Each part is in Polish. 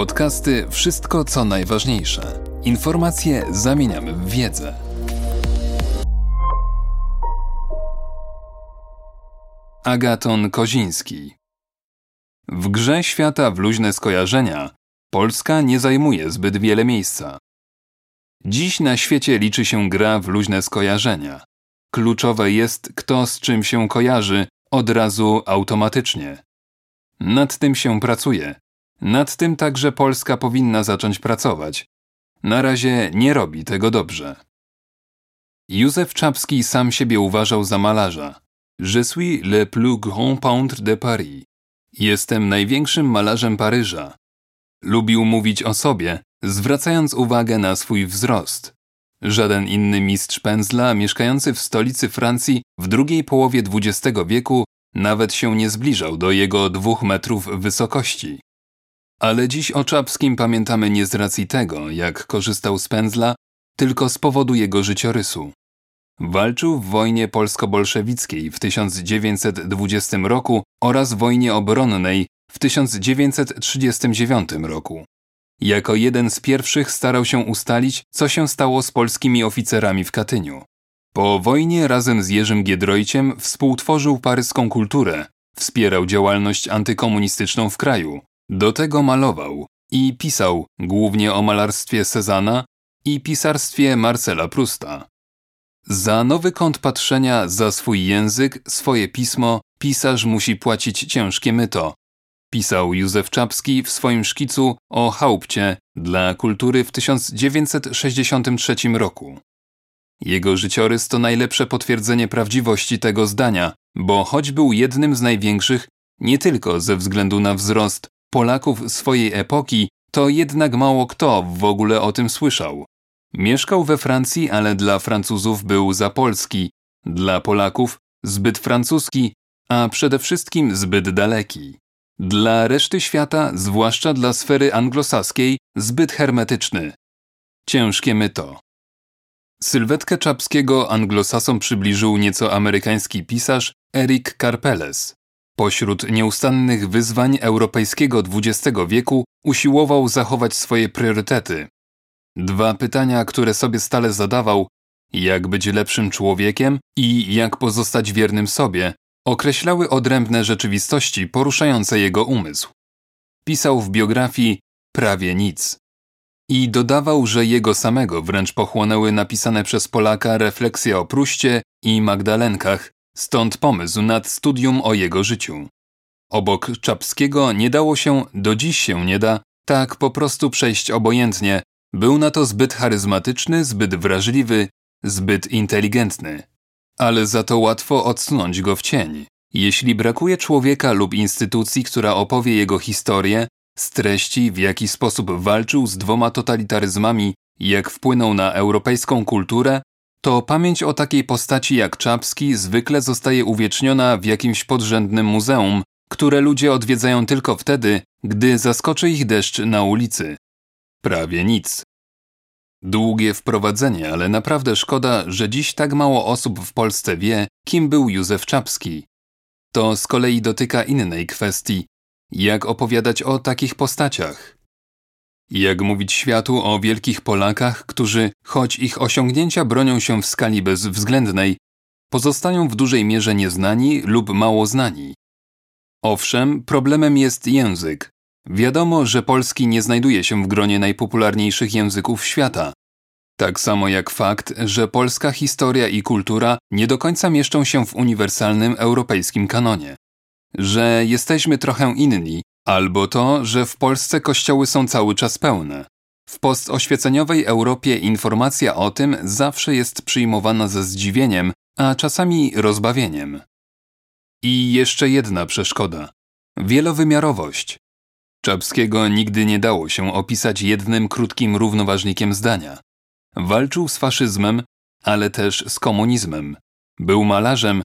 Podcasty Wszystko co najważniejsze. Informacje zamieniamy w wiedzę. Agaton Koziński W grze świata w luźne skojarzenia Polska nie zajmuje zbyt wiele miejsca. Dziś na świecie liczy się gra w luźne skojarzenia. Kluczowe jest, kto z czym się kojarzy, od razu automatycznie. Nad tym się pracuje. Nad tym także Polska powinna zacząć pracować. Na razie nie robi tego dobrze. Józef Czapski sam siebie uważał za malarza. Je suis le plus grand peintre de Paris. Jestem największym malarzem Paryża. Lubił mówić o sobie, zwracając uwagę na swój wzrost. Żaden inny mistrz pędzla mieszkający w stolicy Francji w drugiej połowie XX wieku nawet się nie zbliżał do jego dwóch metrów wysokości. Ale dziś o Czapskim pamiętamy nie z racji tego, jak korzystał z pędzla, tylko z powodu jego życiorysu. Walczył w wojnie polsko-bolszewickiej w 1920 roku oraz wojnie obronnej w 1939 roku. Jako jeden z pierwszych starał się ustalić, co się stało z polskimi oficerami w Katyniu. Po wojnie razem z Jerzym Giedroyciem współtworzył paryską kulturę, wspierał działalność antykomunistyczną w kraju, do tego malował i pisał głównie o malarstwie Cezana i pisarstwie Marcela Prusta. Za nowy kąt patrzenia, za swój język, swoje pismo, pisarz musi płacić ciężkie myto. Pisał Józef Czapski w swoim szkicu o chałupcie dla kultury w 1963 roku. Jego życiorys to najlepsze potwierdzenie prawdziwości tego zdania, bo choć był jednym z największych, nie tylko ze względu na wzrost Polaków swojej epoki, to jednak mało kto w ogóle o tym słyszał. Mieszkał we Francji, ale dla Francuzów był za polski, dla Polaków zbyt francuski, a przede wszystkim zbyt daleki. Dla reszty świata, zwłaszcza dla sfery anglosaskiej, zbyt hermetyczny. Ciężkie myto. Sylwetkę Czapskiego anglosasom przybliżył nieco amerykański pisarz Eric Karpeles. Pośród nieustannych wyzwań europejskiego XX wieku usiłował zachować swoje priorytety. Dwa pytania, które sobie stale zadawał: jak być lepszym człowiekiem i jak pozostać wiernym sobie, określały odrębne rzeczywistości poruszające jego umysł. Pisał w biografii prawie nic. I dodawał, że jego samego wręcz pochłonęły napisane przez Polaka refleksje o Pruście i Magdalenkach, stąd pomysł nad studium o jego życiu. Obok Czapskiego nie dało się, do dziś się nie da, tak po prostu przejść obojętnie. Był na to zbyt charyzmatyczny, zbyt wrażliwy, zbyt inteligentny. Ale za to łatwo odsunąć go w cień. Jeśli brakuje człowieka lub instytucji, która opowie jego historię, streści, w jaki sposób walczył z dwoma totalitaryzmami, jak wpłynął na europejską kulturę, to pamięć o takiej postaci jak Czapski zwykle zostaje uwieczniona w jakimś podrzędnym muzeum, które ludzie odwiedzają tylko wtedy, gdy zaskoczy ich deszcz na ulicy. Prawie nic. Długie wprowadzenie, ale naprawdę szkoda, że dziś tak mało osób w Polsce wie, kim był Józef Czapski. To z kolei dotyka innej kwestii, jak opowiadać o takich postaciach. Jak mówić światu o wielkich Polakach, którzy, choć ich osiągnięcia bronią się w skali bezwzględnej, pozostają w dużej mierze nieznani lub mało znani. Owszem, problemem jest język. Wiadomo, że polski nie znajduje się w gronie najpopularniejszych języków świata. Tak samo jak fakt, że polska historia i kultura nie do końca mieszczą się w uniwersalnym europejskim kanonie. Że jesteśmy trochę inni, albo to, że w Polsce kościoły są cały czas pełne. W postoświeceniowej Europie informacja o tym zawsze jest przyjmowana ze zdziwieniem, a czasami rozbawieniem. I jeszcze jedna przeszkoda wielowymiarowość. Czapskiego nigdy nie dało się opisać jednym krótkim równoważnikiem zdania. Walczył z faszyzmem, ale też z komunizmem. Był malarzem,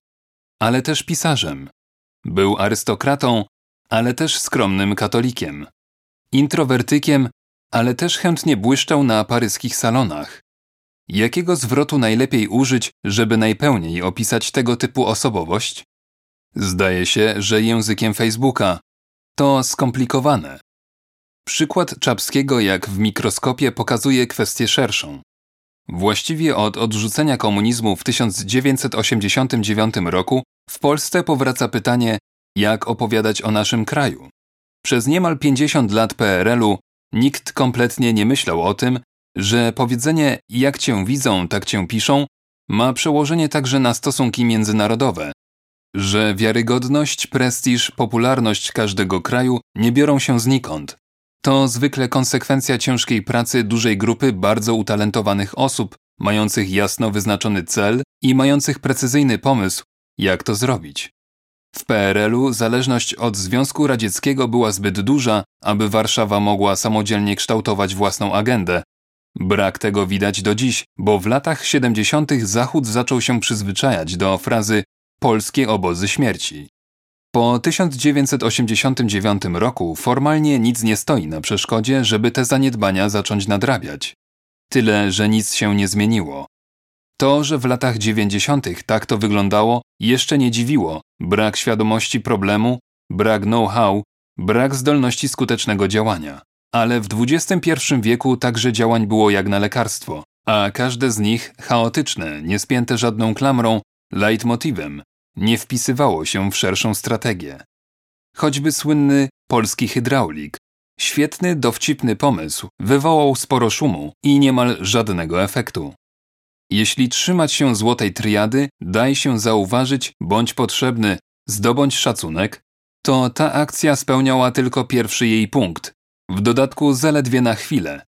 ale też pisarzem. Był arystokratą, ale też skromnym katolikiem. Introwertykiem, ale też chętnie błyszczał na paryskich salonach. Jakiego zwrotu najlepiej użyć, żeby najpełniej opisać tego typu osobowość? Zdaje się, że językiem Facebooka. To skomplikowane. Przykład Czapskiego jak w mikroskopie pokazuje kwestię szerszą. Właściwie od odrzucenia komunizmu w 1989 roku w Polsce powraca pytanie, jak opowiadać o naszym kraju. Przez niemal 50 lat PRL-u nikt kompletnie nie myślał o tym, że powiedzenie jak cię widzą, tak cię piszą ma przełożenie także na stosunki międzynarodowe, że wiarygodność, prestiż, popularność każdego kraju nie biorą się znikąd. To zwykle konsekwencja ciężkiej pracy dużej grupy bardzo utalentowanych osób, mających jasno wyznaczony cel i mających precyzyjny pomysł, jak to zrobić. W PRL-u zależność od Związku Radzieckiego była zbyt duża, aby Warszawa mogła samodzielnie kształtować własną agendę. Brak tego widać do dziś, bo w latach 70. Zachód zaczął się przyzwyczajać do frazy polskie obozy śmierci. Po 1989 roku formalnie nic nie stoi na przeszkodzie, żeby te zaniedbania zacząć nadrabiać. Tyle, że nic się nie zmieniło. To, że w latach 90. tak to wyglądało, jeszcze nie dziwiło. Brak świadomości problemu, brak know-how, brak zdolności skutecznego działania. Ale w XXI wieku także działań było jak na lekarstwo, a każde z nich chaotyczne, niespięte żadną klamrą, leitmotivem, nie wpisywało się w szerszą strategię. Choćby słynny polski hydraulik. Świetny, dowcipny pomysł wywołał sporo szumu i niemal żadnego efektu. Jeśli trzymać się złotej triady, daj się zauważyć, bądź potrzebny, zdobądź szacunek, to ta akcja spełniała tylko pierwszy jej punkt, w dodatku zaledwie na chwilę.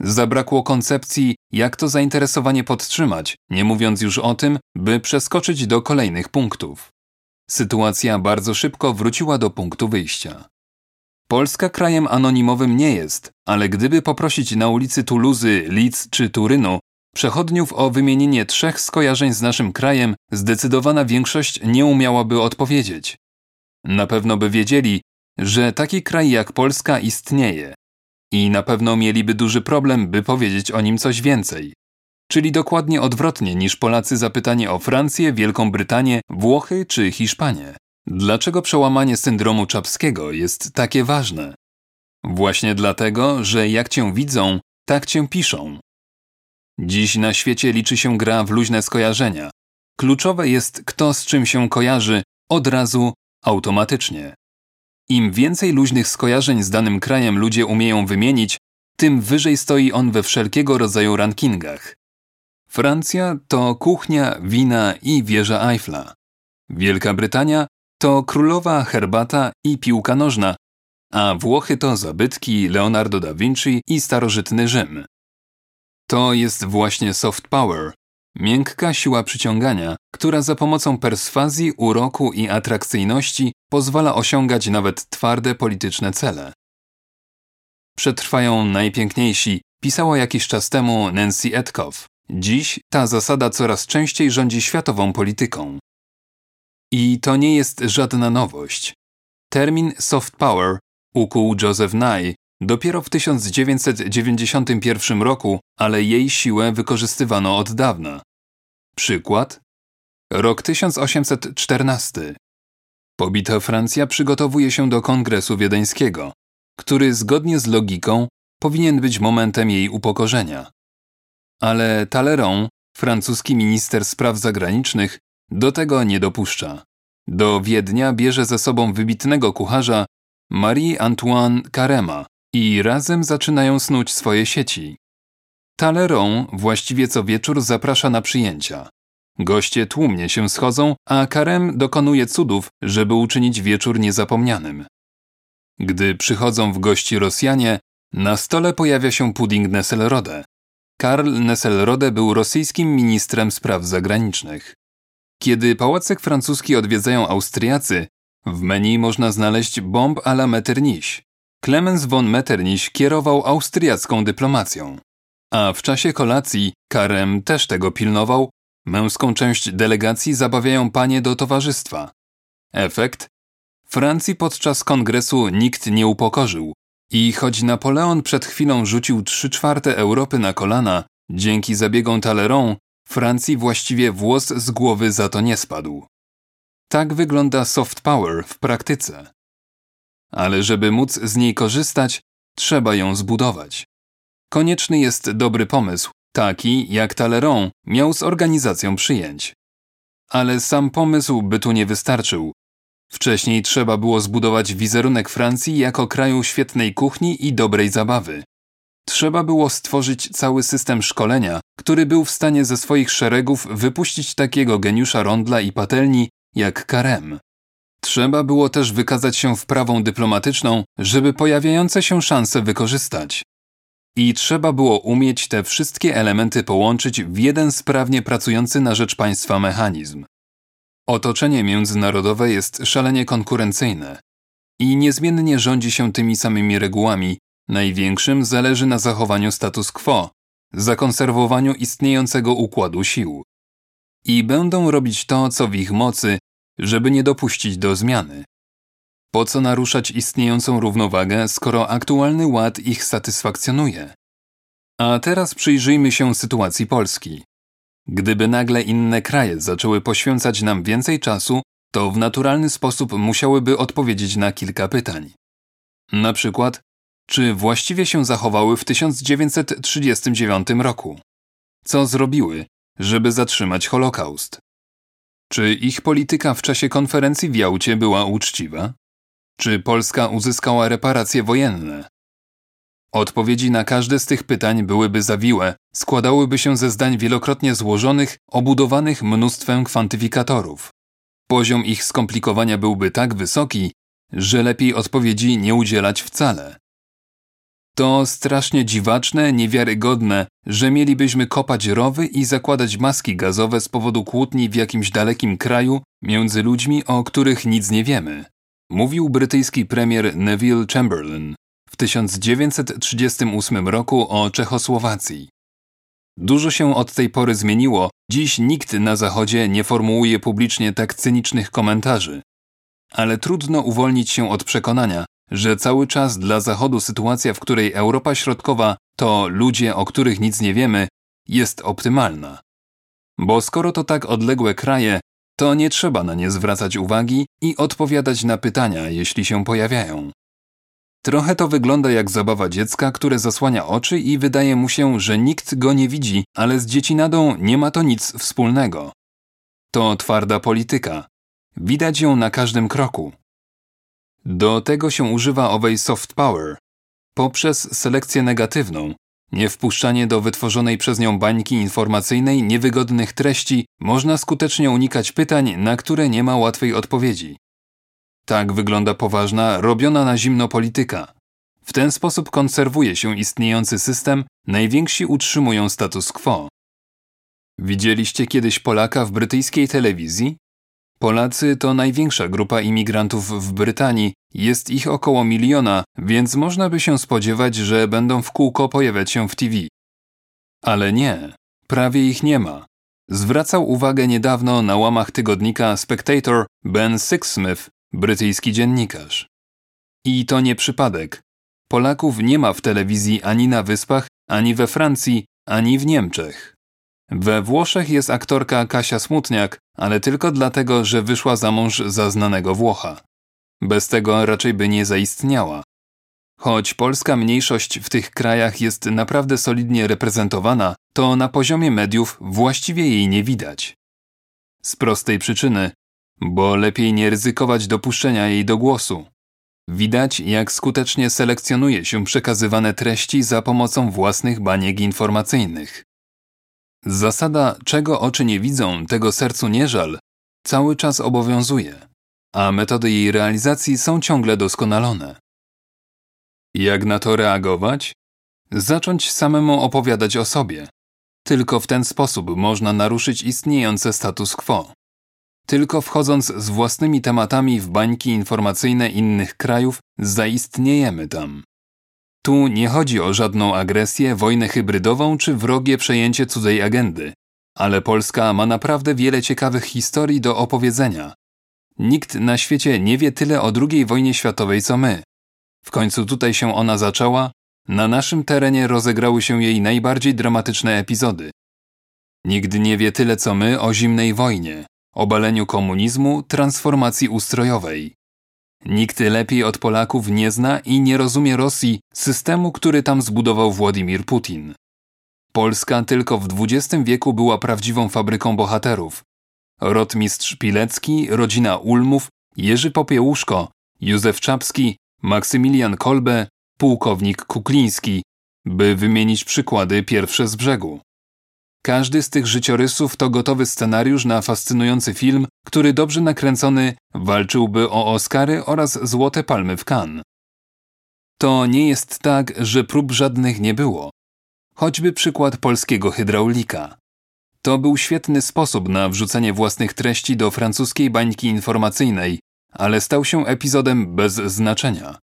Zabrakło koncepcji, jak to zainteresowanie podtrzymać, nie mówiąc już o tym, by przeskoczyć do kolejnych punktów. Sytuacja bardzo szybko wróciła do punktu wyjścia. Polska krajem anonimowym nie jest, ale gdyby poprosić na ulicy Tuluzy, Lidz czy Turynu przechodniów o wymienienie trzech skojarzeń z naszym krajem, zdecydowana większość nie umiałaby odpowiedzieć. Na pewno by wiedzieli, że taki kraj jak Polska istnieje, i na pewno mieliby duży problem, by powiedzieć o nim coś więcej. Czyli dokładnie odwrotnie niż Polacy zapytanie o Francję, Wielką Brytanię, Włochy czy Hiszpanię. Dlaczego przełamanie syndromu czapskiego jest takie ważne? Właśnie dlatego, że jak cię widzą, tak cię piszą. Dziś na świecie liczy się gra w luźne skojarzenia. Kluczowe jest, kto z czym się kojarzy, od razu, automatycznie. Im więcej luźnych skojarzeń z danym krajem ludzie umieją wymienić, tym wyżej stoi on we wszelkiego rodzaju rankingach. Francja to kuchnia, wina i wieża Eiffla. Wielka Brytania to królowa, herbata i piłka nożna, a Włochy to zabytki Leonardo da Vinci i starożytny Rzym. To jest właśnie soft power, Miękka siła przyciągania, która za pomocą perswazji, uroku i atrakcyjności pozwala osiągać nawet twarde polityczne cele. Przetrwają najpiękniejsi, pisała jakiś czas temu Nancy Etkoff. Dziś ta zasada coraz częściej rządzi światową polityką. I to nie jest żadna nowość. Termin soft power ukuł Joseph Nye dopiero w 1991 roku, ale jej siłę wykorzystywano od dawna. Przykład? Rok 1814. Pobita Francja przygotowuje się do Kongresu Wiedeńskiego, który zgodnie z logiką powinien być momentem jej upokorzenia. Ale Talleyrand, francuski minister spraw zagranicznych, do tego nie dopuszcza. Do Wiednia bierze ze sobą wybitnego kucharza Marie-Antoine Carema i razem zaczynają snuć swoje sieci. Talleyrand właściwie co wieczór zaprasza na przyjęcia. Goście tłumnie się schodzą, a Karem dokonuje cudów, żeby uczynić wieczór niezapomnianym. Gdy przychodzą w gości Rosjanie, na stole pojawia się pudding Nesselrode. Karl Nesselrode był rosyjskim ministrem spraw zagranicznych. Kiedy pałacyk francuski odwiedzają Austriacy, w menu można znaleźć bomb à la Metternich. Clemens von Metternich kierował austriacką dyplomacją. A w czasie kolacji Karem też tego pilnował, męską część delegacji zabawiają panie do towarzystwa. Efekt? Francji podczas kongresu nikt nie upokorzył i choć Napoleon przed chwilą rzucił trzy czwarte Europy na kolana, dzięki zabiegom Talleyrand, Francji właściwie włos z głowy za to nie spadł. Tak wygląda soft power w praktyce. Ale żeby móc z niej korzystać, trzeba ją zbudować. Konieczny jest dobry pomysł, taki jak Talleyrand miał z organizacją przyjęć. Ale sam pomysł by tu nie wystarczył. Wcześniej trzeba było zbudować wizerunek Francji jako kraju świetnej kuchni i dobrej zabawy. Trzeba było stworzyć cały system szkolenia, który był w stanie ze swoich szeregów wypuścić takiego geniusza rondla i patelni jak Karem. Trzeba było też wykazać się wprawą dyplomatyczną, żeby pojawiające się szanse wykorzystać. I trzeba było umieć te wszystkie elementy połączyć w jeden sprawnie pracujący na rzecz państwa mechanizm. Otoczenie międzynarodowe jest szalenie konkurencyjne i niezmiennie rządzi się tymi samymi regułami. Największym zależy na zachowaniu status quo, zakonserwowaniu istniejącego układu sił. I będą robić to, co w ich mocy, żeby nie dopuścić do zmiany. Po co naruszać istniejącą równowagę, skoro aktualny ład ich satysfakcjonuje? A teraz przyjrzyjmy się sytuacji Polski. Gdyby nagle inne kraje zaczęły poświęcać nam więcej czasu, to w naturalny sposób musiałyby odpowiedzieć na kilka pytań. Na przykład, czy właściwie się zachowały w 1939 roku? Co zrobiły, żeby zatrzymać Holokaust? Czy ich polityka w czasie konferencji w Jałcie była uczciwa? Czy Polska uzyskała reparacje wojenne? Odpowiedzi na każde z tych pytań byłyby zawiłe, składałyby się ze zdań wielokrotnie złożonych, obudowanych mnóstwem kwantyfikatorów. Poziom ich skomplikowania byłby tak wysoki, że lepiej odpowiedzi nie udzielać wcale. To strasznie dziwaczne, niewiarygodne, że mielibyśmy kopać rowy i zakładać maski gazowe z powodu kłótni w jakimś dalekim kraju między ludźmi, o których nic nie wiemy. Mówił brytyjski premier Neville Chamberlain w 1938 roku o Czechosłowacji. Dużo się od tej pory zmieniło, dziś nikt na Zachodzie nie formułuje publicznie tak cynicznych komentarzy. Ale trudno uwolnić się od przekonania, że cały czas dla Zachodu sytuacja, w której Europa Środkowa to ludzie, o których nic nie wiemy, jest optymalna. Bo skoro to tak odległe kraje, to nie trzeba na nie zwracać uwagi i odpowiadać na pytania, jeśli się pojawiają. Trochę to wygląda jak zabawa dziecka, które zasłania oczy i wydaje mu się, że nikt go nie widzi, ale z dziecinadą nie ma to nic wspólnego. To twarda polityka. Widać ją na każdym kroku. Do tego się używa owej soft power. Poprzez selekcję negatywną, niewpuszczanie do wytworzonej przez nią bańki informacyjnej niewygodnych treści, można skutecznie unikać pytań, na które nie ma łatwej odpowiedzi. Tak wygląda poważna, robiona na zimno polityka. W ten sposób konserwuje się istniejący system, najwięksi utrzymują status quo. Widzieliście kiedyś Polaka w brytyjskiej telewizji? Polacy to największa grupa imigrantów w Brytanii, jest ich około miliona, więc można by się spodziewać, że będą w kółko pojawiać się w TV. Ale nie, prawie ich nie ma. Zwracał uwagę niedawno na łamach tygodnika Spectator Ben Sixsmith, brytyjski dziennikarz. I to nie przypadek. Polaków nie ma w telewizji ani na Wyspach, ani we Francji, ani w Niemczech. We Włoszech jest aktorka Kasia Smutniak, ale tylko dlatego, że wyszła za mąż za znanego Włocha. Bez tego raczej by nie zaistniała. Choć polska mniejszość w tych krajach jest naprawdę solidnie reprezentowana, to na poziomie mediów właściwie jej nie widać. Z prostej przyczyny, bo lepiej nie ryzykować dopuszczenia jej do głosu. Widać, jak skutecznie selekcjonuje się przekazywane treści za pomocą własnych baniek informacyjnych. Zasada czego oczy nie widzą, tego sercu nie żal cały czas obowiązuje, a metody jej realizacji są ciągle doskonalone. Jak na to reagować? Zacząć samemu opowiadać o sobie. Tylko w ten sposób można naruszyć istniejące status quo. Tylko wchodząc z własnymi tematami w bańki informacyjne innych krajów, zaistniejemy tam. Tu nie chodzi o żadną agresję, wojnę hybrydową czy wrogie przejęcie cudzej agendy, ale Polska ma naprawdę wiele ciekawych historii do opowiedzenia. Nikt na świecie nie wie tyle o II wojnie światowej co my. W końcu tutaj się ona zaczęła, na naszym terenie rozegrały się jej najbardziej dramatyczne epizody. Nikt nie wie tyle co my o zimnej wojnie, obaleniu komunizmu, transformacji ustrojowej. Nikt lepiej od Polaków nie zna i nie rozumie Rosji systemu, który tam zbudował Władimir Putin. Polska tylko w XX wieku była prawdziwą fabryką bohaterów. Rotmistrz Pilecki, rodzina Ulmów, Jerzy Popiełuszko, Józef Czapski, Maksymilian Kolbe, pułkownik Kukliński, by wymienić przykłady pierwsze z brzegu. Każdy z tych życiorysów to gotowy scenariusz na fascynujący film, który dobrze nakręcony walczyłby o Oscary oraz Złote Palmy w Cannes. To nie jest tak, że prób żadnych nie było. Choćby przykład polskiego hydraulika. To był świetny sposób na wrzucenie własnych treści do francuskiej bańki informacyjnej, ale stał się epizodem bez znaczenia.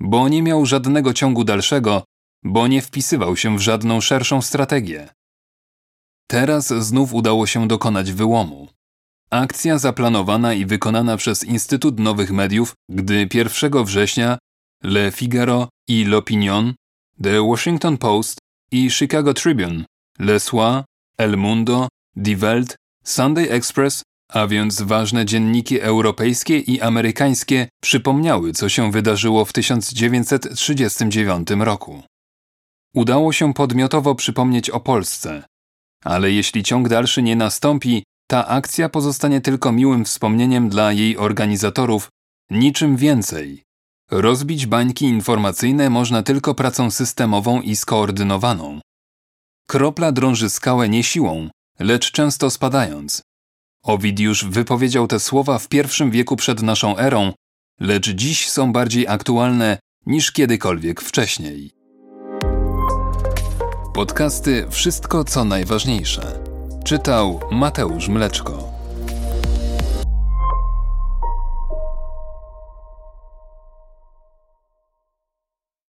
Bo nie miał żadnego ciągu dalszego, bo nie wpisywał się w żadną szerszą strategię. Teraz znów udało się dokonać wyłomu. Akcja zaplanowana i wykonana przez Instytut Nowych Mediów, gdy 1 września Le Figaro i L'Opinion, The Washington Post i Chicago Tribune, Le Soir, El Mundo, Die Welt, Sunday Express, a więc ważne dzienniki europejskie i amerykańskie przypomniały, co się wydarzyło w 1939 roku. Udało się podmiotowo przypomnieć o Polsce, ale jeśli ciąg dalszy nie nastąpi, ta akcja pozostanie tylko miłym wspomnieniem dla jej organizatorów, niczym więcej. Rozbić bańki informacyjne można tylko pracą systemową i skoordynowaną. Kropla drąży skałę nie siłą, lecz często spadając. Owidiusz wypowiedział te słowa w pierwszym wieku przed naszą erą, lecz dziś są bardziej aktualne niż kiedykolwiek wcześniej. Podcasty Wszystko co najważniejsze. Czytał Mateusz Mleczko.